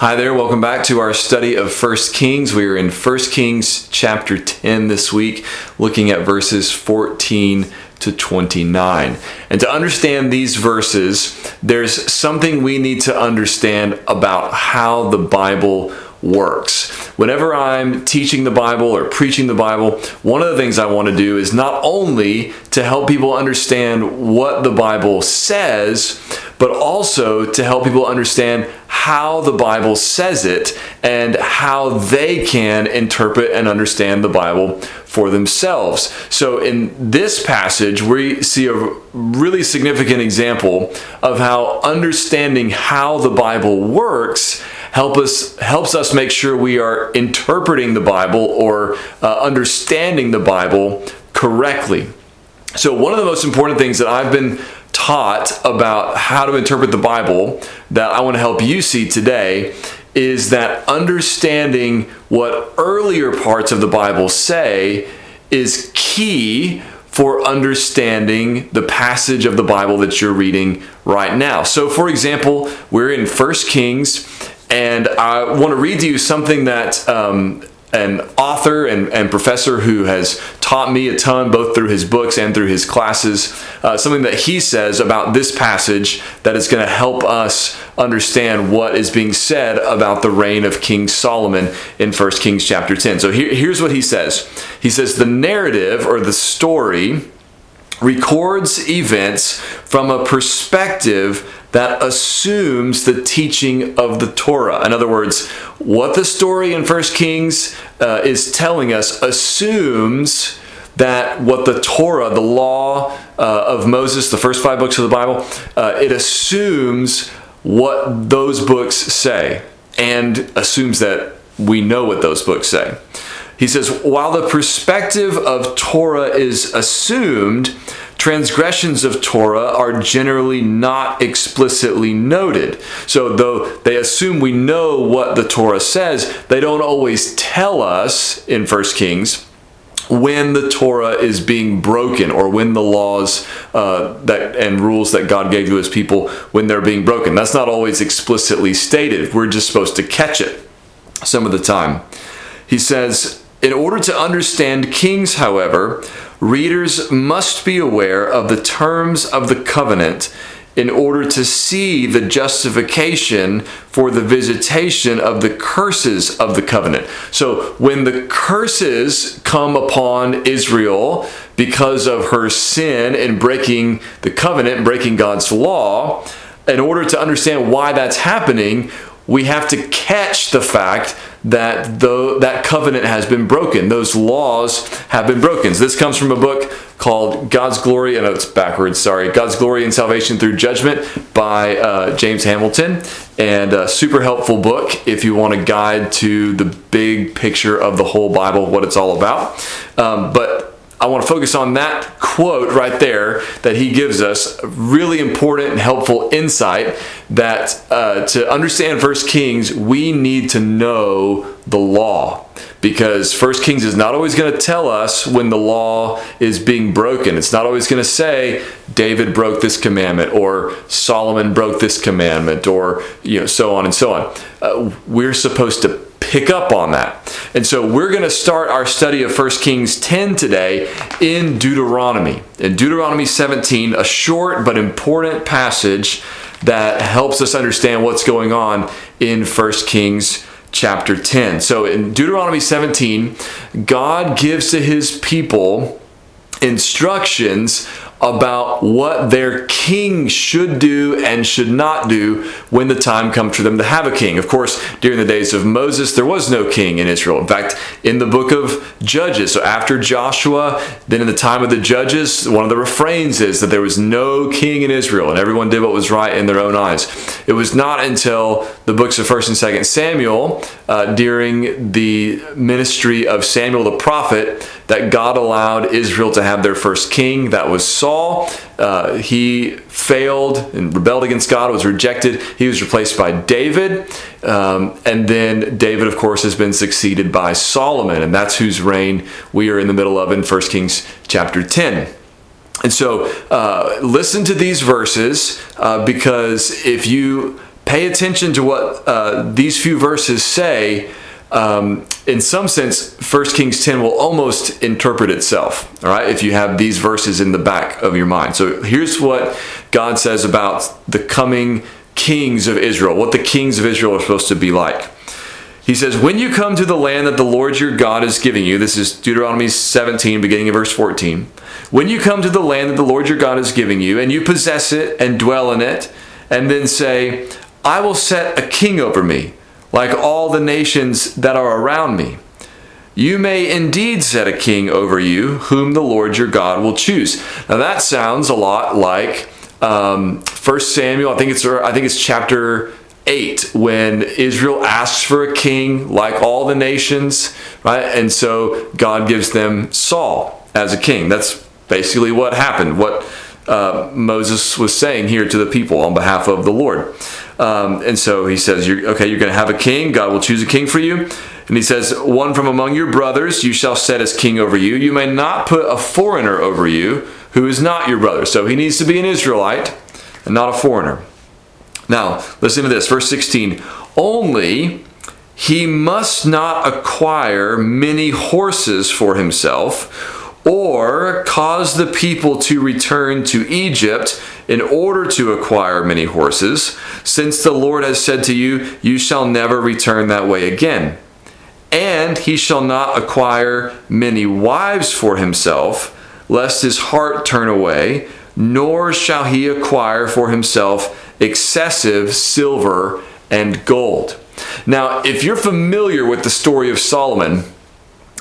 Hi there, welcome back to our study of 1 Kings. We are in 1 Kings chapter 10 this week, looking at verses 14 to 29. And to understand these verses, there's something we need to understand about how the Bible works. Whenever I'm teaching the Bible or preaching the Bible, one of the things I want to do is not only to help people understand what the Bible says, but also to help people understand how the Bible says it and how they can interpret and understand the Bible for themselves. So, in this passage, we see a really significant example of how understanding how the Bible works help us helps us make sure we are interpreting the Bible or uh, understanding the Bible correctly. So, one of the most important things that I've been taught about how to interpret the Bible that I want to help you see today is that understanding what earlier parts of the Bible say is key for understanding the passage of the Bible that you're reading right now. So, for example, we're in First Kings, and I want to read to you something that um, an author and, and professor who has taught me a ton, both through his books and through his classes, uh, something that he says about this passage that is going to help us understand what is being said about the reign of King Solomon in 1 Kings chapter 10. So here, here's what he says He says, The narrative or the story records events from a perspective that assumes the teaching of the Torah. In other words, what the story in First Kings uh, is telling us assumes that what the Torah, the law uh, of Moses, the first five books of the Bible, uh, it assumes what those books say and assumes that we know what those books say. He says, while the perspective of Torah is assumed, transgressions of Torah are generally not explicitly noted. So, though they assume we know what the Torah says, they don't always tell us in 1 Kings when the Torah is being broken or when the laws uh, that and rules that God gave to His people when they're being broken. That's not always explicitly stated. We're just supposed to catch it some of the time. He says, in order to understand kings, however, readers must be aware of the terms of the covenant in order to see the justification for the visitation of the curses of the covenant. So, when the curses come upon Israel because of her sin in breaking the covenant breaking God's law, in order to understand why that's happening, we have to catch the fact that the, that covenant has been broken. Those laws have been broken. So this comes from a book called God's Glory, and it's backwards, sorry, God's Glory and Salvation Through Judgment by uh, James Hamilton. And a super helpful book if you want a guide to the big picture of the whole Bible, what it's all about. Um, but I want to focus on that quote right there that he gives us. Really important and helpful insight that uh, to understand First Kings, we need to know the law because First Kings is not always going to tell us when the law is being broken. It's not always going to say David broke this commandment or Solomon broke this commandment or you know so on and so on. Uh, we're supposed to pick up on that. And so we're going to start our study of 1 Kings 10 today in Deuteronomy. In Deuteronomy 17, a short but important passage that helps us understand what's going on in 1 Kings chapter 10. So in Deuteronomy 17, God gives to his people instructions about what their king should do and should not do when the time comes for them to have a king. Of course, during the days of Moses, there was no king in Israel. In fact, in the book of Judges, so after Joshua, then in the time of the judges, one of the refrains is that there was no king in Israel and everyone did what was right in their own eyes. It was not until the books of 1st and 2nd Samuel, uh, during the ministry of Samuel the prophet, that God allowed Israel to have their first king. That was Saul. Uh, he failed and rebelled against God, was rejected. He was replaced by David. Um, and then David, of course, has been succeeded by Solomon. And that's whose reign we are in the middle of in 1 Kings chapter 10. And so uh, listen to these verses uh, because if you pay attention to what uh, these few verses say. Um, in some sense, 1 Kings 10 will almost interpret itself, all right, if you have these verses in the back of your mind. So here's what God says about the coming kings of Israel, what the kings of Israel are supposed to be like. He says, When you come to the land that the Lord your God is giving you, this is Deuteronomy 17, beginning of verse 14. When you come to the land that the Lord your God is giving you, and you possess it and dwell in it, and then say, I will set a king over me, like all the nations that are around me. You may indeed set a king over you, whom the Lord your God will choose. Now that sounds a lot like um, 1 Samuel. I think it's I think it's chapter 8 when Israel asks for a king like all the nations, right? And so God gives them Saul as a king. That's basically what happened. What uh, Moses was saying here to the people on behalf of the Lord. Um, and so he says, you're, okay, you're going to have a king. God will choose a king for you. And he says, One from among your brothers you shall set as king over you. You may not put a foreigner over you who is not your brother. So he needs to be an Israelite and not a foreigner. Now, listen to this, verse 16. Only he must not acquire many horses for himself or cause the people to return to Egypt in order to acquire many horses, since the Lord has said to you, You shall never return that way again. And he shall not acquire many wives for himself, lest his heart turn away, nor shall he acquire for himself excessive silver and gold. Now, if you're familiar with the story of Solomon,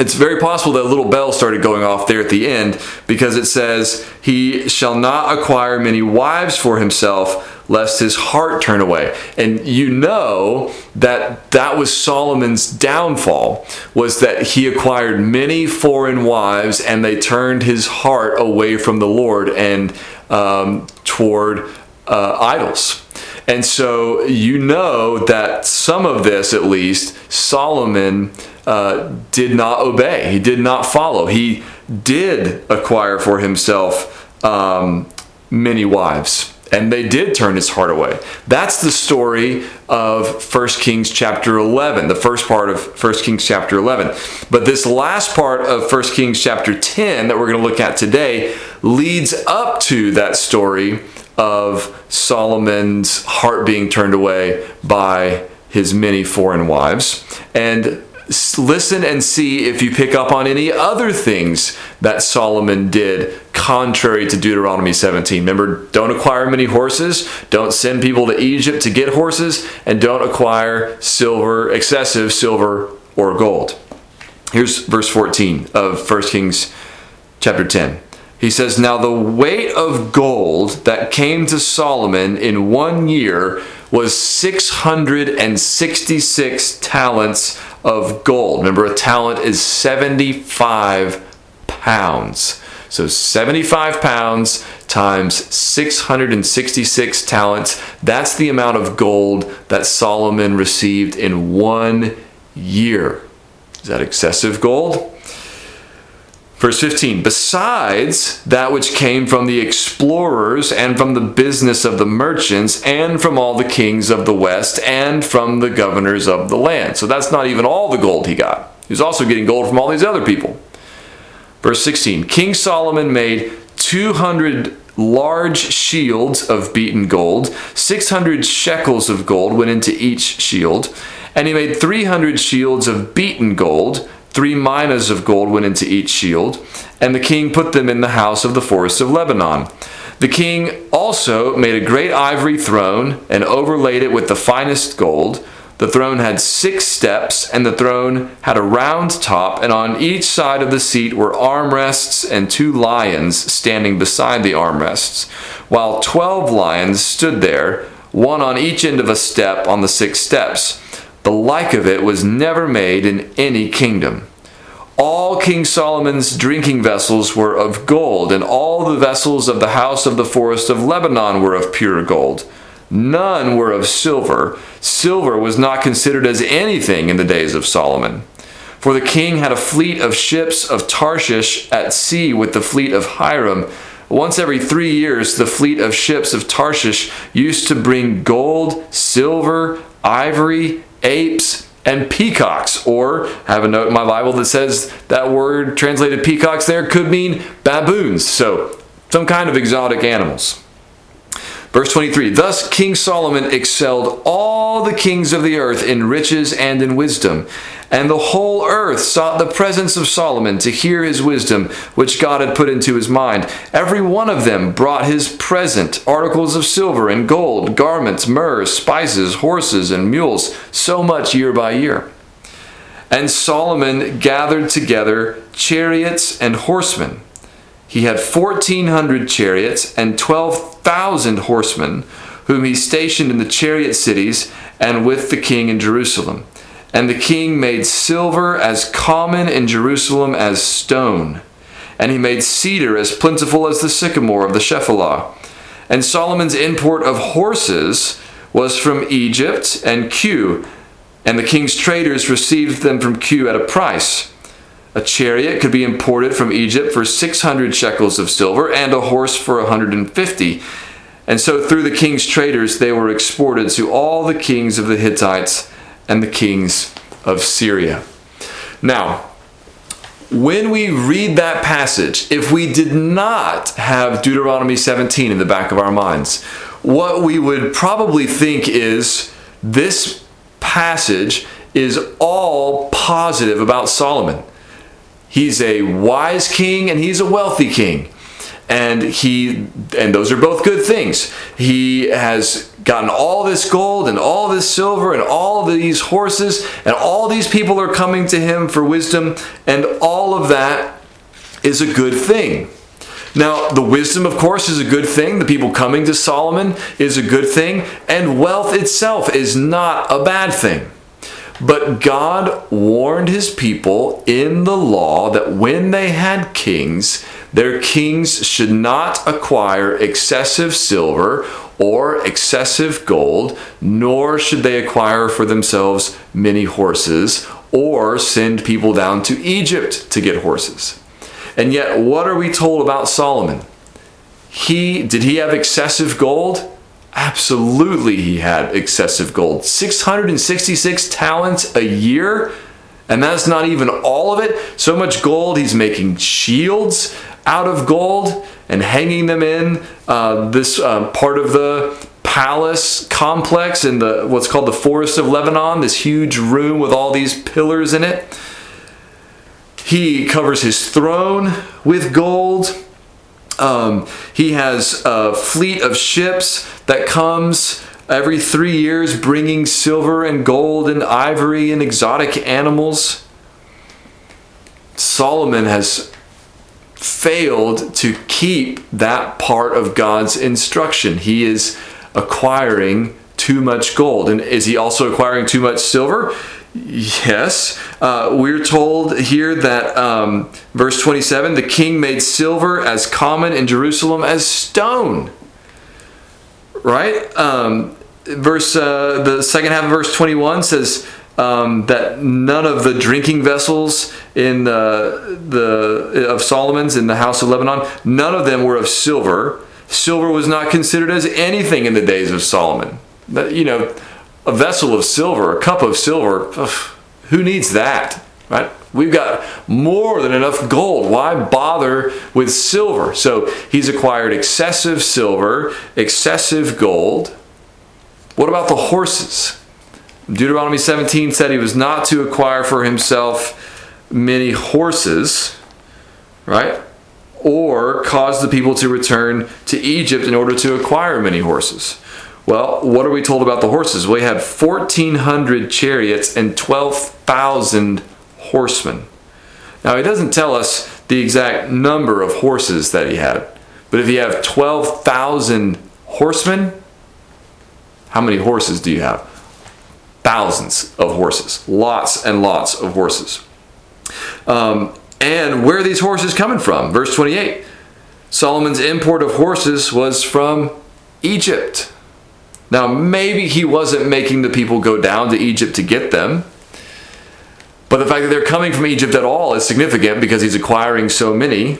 it's very possible that little bell started going off there at the end because it says, He shall not acquire many wives for himself, lest his heart turn away. And you know that that was Solomon's downfall, was that he acquired many foreign wives and they turned his heart away from the Lord and um, toward uh, idols. And so you know that some of this, at least, Solomon uh, did not obey. He did not follow. He did acquire for himself um, many wives, and they did turn his heart away. That's the story of 1 Kings chapter 11, the first part of 1 Kings chapter 11. But this last part of 1 Kings chapter 10 that we're going to look at today leads up to that story of Solomon's heart being turned away by his many foreign wives. And listen and see if you pick up on any other things that Solomon did contrary to Deuteronomy 17. Remember, don't acquire many horses, don't send people to Egypt to get horses, and don't acquire silver, excessive silver or gold. Here's verse 14 of 1 Kings chapter 10. He says, Now the weight of gold that came to Solomon in one year was 666 talents of gold. Remember, a talent is 75 pounds. So 75 pounds times 666 talents. That's the amount of gold that Solomon received in one year. Is that excessive gold? Verse 15, besides that which came from the explorers and from the business of the merchants and from all the kings of the west and from the governors of the land. So that's not even all the gold he got. He was also getting gold from all these other people. Verse 16, King Solomon made 200 large shields of beaten gold, 600 shekels of gold went into each shield, and he made 300 shields of beaten gold Three minas of gold went into each shield, and the king put them in the house of the forest of Lebanon. The king also made a great ivory throne and overlaid it with the finest gold. The throne had six steps, and the throne had a round top, and on each side of the seat were armrests and two lions standing beside the armrests, while twelve lions stood there, one on each end of a step on the six steps. The like of it was never made in any kingdom. All King Solomon's drinking vessels were of gold, and all the vessels of the house of the forest of Lebanon were of pure gold. None were of silver. Silver was not considered as anything in the days of Solomon. For the king had a fleet of ships of Tarshish at sea with the fleet of Hiram, Once every three years, the fleet of ships of Tarshish used to bring gold, silver, ivory, apes, and peacocks. Or I have a note in my Bible that says that word translated peacocks there could mean baboons. So some kind of exotic animals. Verse 23 Thus King Solomon excelled all the kings of the earth in riches and in wisdom. And the whole earth sought the presence of Solomon to hear his wisdom, which God had put into his mind. Every one of them brought his present articles of silver and gold, garments, myrrh, spices, horses, and mules, so much year by year. And Solomon gathered together chariots and horsemen. He had 1,400 chariots and 12,000 horsemen, whom he stationed in the chariot cities and with the king in Jerusalem. And the king made silver as common in Jerusalem as stone. And he made cedar as plentiful as the sycamore of the Shephelah. And Solomon's import of horses was from Egypt and Kue, and the king's traders received them from Kue at a price. A chariot could be imported from Egypt for 600 shekels of silver, and a horse for 150. And so through the king's traders they were exported to all the kings of the Hittites and the kings of Syria. Now, when we read that passage, if we did not have Deuteronomy 17 in the back of our minds, what we would probably think is this passage is all positive about Solomon. He's a wise king and he's a wealthy king. And he and those are both good things. He has gotten all this gold and all this silver and all these horses and all these people are coming to him for wisdom. And all of that is a good thing. Now the wisdom of course is a good thing. The people coming to solomon is a good thing. And wealth itself is not a bad thing but God warned his people in the law that when they had kings, their kings should not acquire excessive silver or excessive gold, nor should they acquire for themselves many horses or send people down to Egypt to get horses. And yet, what are we told about Solomon? He did he have excessive gold? Absolutely, he had excessive gold. 666 talents a year, and that's not even all of it. So much gold, he's making shields out of gold and hanging them in uh, this uh, part of the palace complex in the what's called the forest of lebanon this huge room with all these pillars in it he covers his throne with gold um, he has a fleet of ships that comes every three years bringing silver and gold and ivory and exotic animals. Solomon has failed to keep that part of God's instruction. He is acquiring too much gold. And is he also acquiring too much silver? Yes, uh, we're told here that um, verse 27 the king made silver as common in Jerusalem as stone. Right? Um, verse uh, the second half of verse 21 says um, that none of the drinking vessels in the, the of Solomon's in the house of Lebanon, none of them were of silver. Silver was not considered as anything in the days of Solomon. You know a vessel of silver, a cup of silver, ugh, who needs that? Right? We've got more than enough gold. Why bother with silver? So he's acquired excessive silver, excessive gold. What about the horses? Deuteronomy 17 said he was not to acquire for himself many horses, right? Or cause the people to return to Egypt in order to acquire many horses. Well, what are we told about the horses? We had 1,400 chariots and 12,000 horsemen. Now, he doesn't tell us the exact number of horses that he had, but if you have 12,000 horsemen, how many horses do you have? Thousands of horses. Lots and lots of horses. Um, and where are these horses coming from? Verse 28 Solomon's import of horses was from Egypt. Now, maybe he wasn't making the people go down to Egypt to get them. But the fact that they're coming from Egypt at all is significant because he's acquiring so many.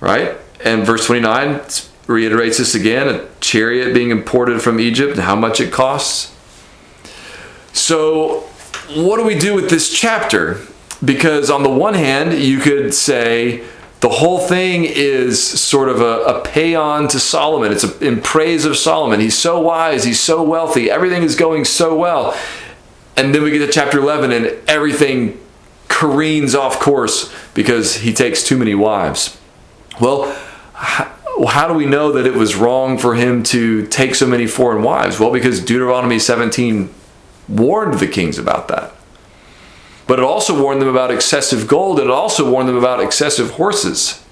Right? and verse 29 reiterates this again a chariot being imported from Egypt and how much it costs. So, what do we do with this chapter? Because, on the one hand, you could say the whole thing is sort of a, a paean to Solomon. It's a, in praise of Solomon. He's so wise, he's so wealthy, everything is going so well. And then we get to chapter 11, and everything careens off course because he takes too many wives. Well, how do we know that it was wrong for him to take so many foreign wives? Well, because Deuteronomy 17 warned the kings about that. But it also warned them about excessive gold, and it also warned them about excessive horses.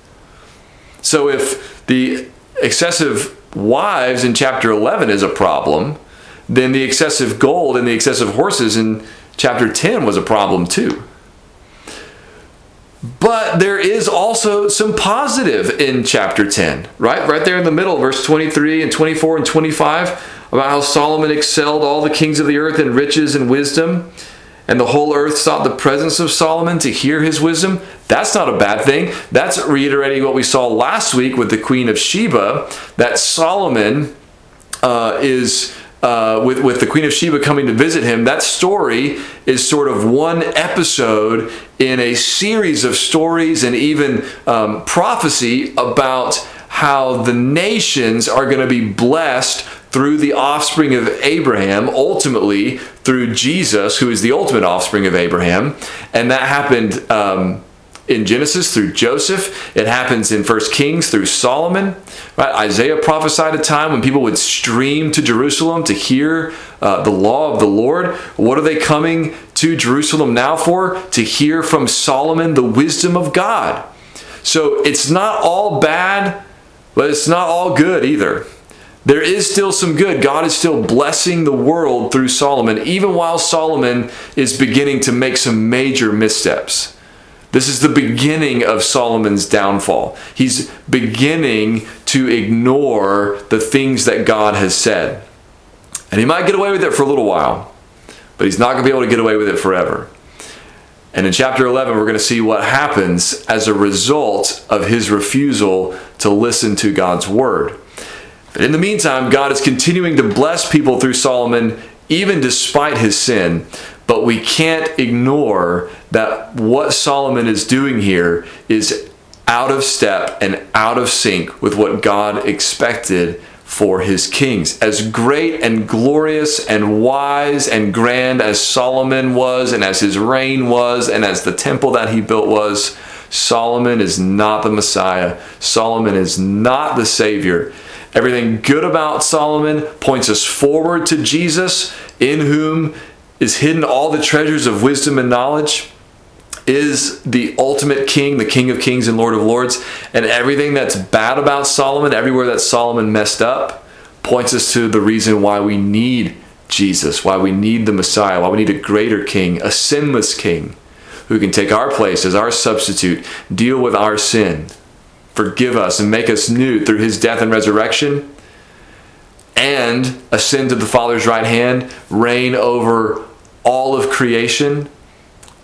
So if the excessive wives in chapter 11 is a problem, then the excessive gold and the excessive horses in chapter 10 was a problem too. But there is also some positive in chapter 10, right? Right there in the middle, verse 23 and 24 and 25, about how Solomon excelled all the kings of the earth in riches and wisdom, and the whole earth sought the presence of Solomon to hear his wisdom. That's not a bad thing. That's reiterating what we saw last week with the Queen of Sheba, that Solomon uh, is uh, with, with the Queen of Sheba coming to visit him, that story is sort of one episode in a series of stories and even um, prophecy about how the nations are going to be blessed through the offspring of Abraham, ultimately through Jesus, who is the ultimate offspring of Abraham. And that happened. Um, in Genesis through Joseph. It happens in First Kings through Solomon. Right? Isaiah prophesied a time when people would stream to Jerusalem to hear uh, the law of the Lord. What are they coming to Jerusalem now for? To hear from Solomon the wisdom of God. So it's not all bad, but it's not all good either. There is still some good. God is still blessing the world through Solomon, even while Solomon is beginning to make some major missteps. This is the beginning of Solomon's downfall. He's beginning to ignore the things that God has said. And he might get away with it for a little while, but he's not going to be able to get away with it forever. And in chapter 11, we're going to see what happens as a result of his refusal to listen to God's word. But in the meantime, God is continuing to bless people through Solomon, even despite his sin. But we can't ignore that what Solomon is doing here is out of step and out of sync with what God expected for his kings. As great and glorious and wise and grand as Solomon was, and as his reign was, and as the temple that he built was, Solomon is not the Messiah. Solomon is not the Savior. Everything good about Solomon points us forward to Jesus, in whom is hidden all the treasures of wisdom and knowledge, is the ultimate king, the king of kings and lord of lords. And everything that's bad about Solomon, everywhere that Solomon messed up, points us to the reason why we need Jesus, why we need the Messiah, why we need a greater king, a sinless king who can take our place as our substitute, deal with our sin, forgive us, and make us new through his death and resurrection, and ascend to the Father's right hand, reign over all of creation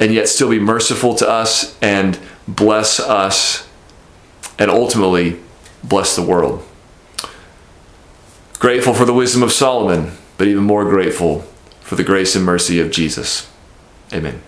and yet still be merciful to us and bless us and ultimately bless the world. Grateful for the wisdom of Solomon, but even more grateful for the grace and mercy of Jesus. Amen.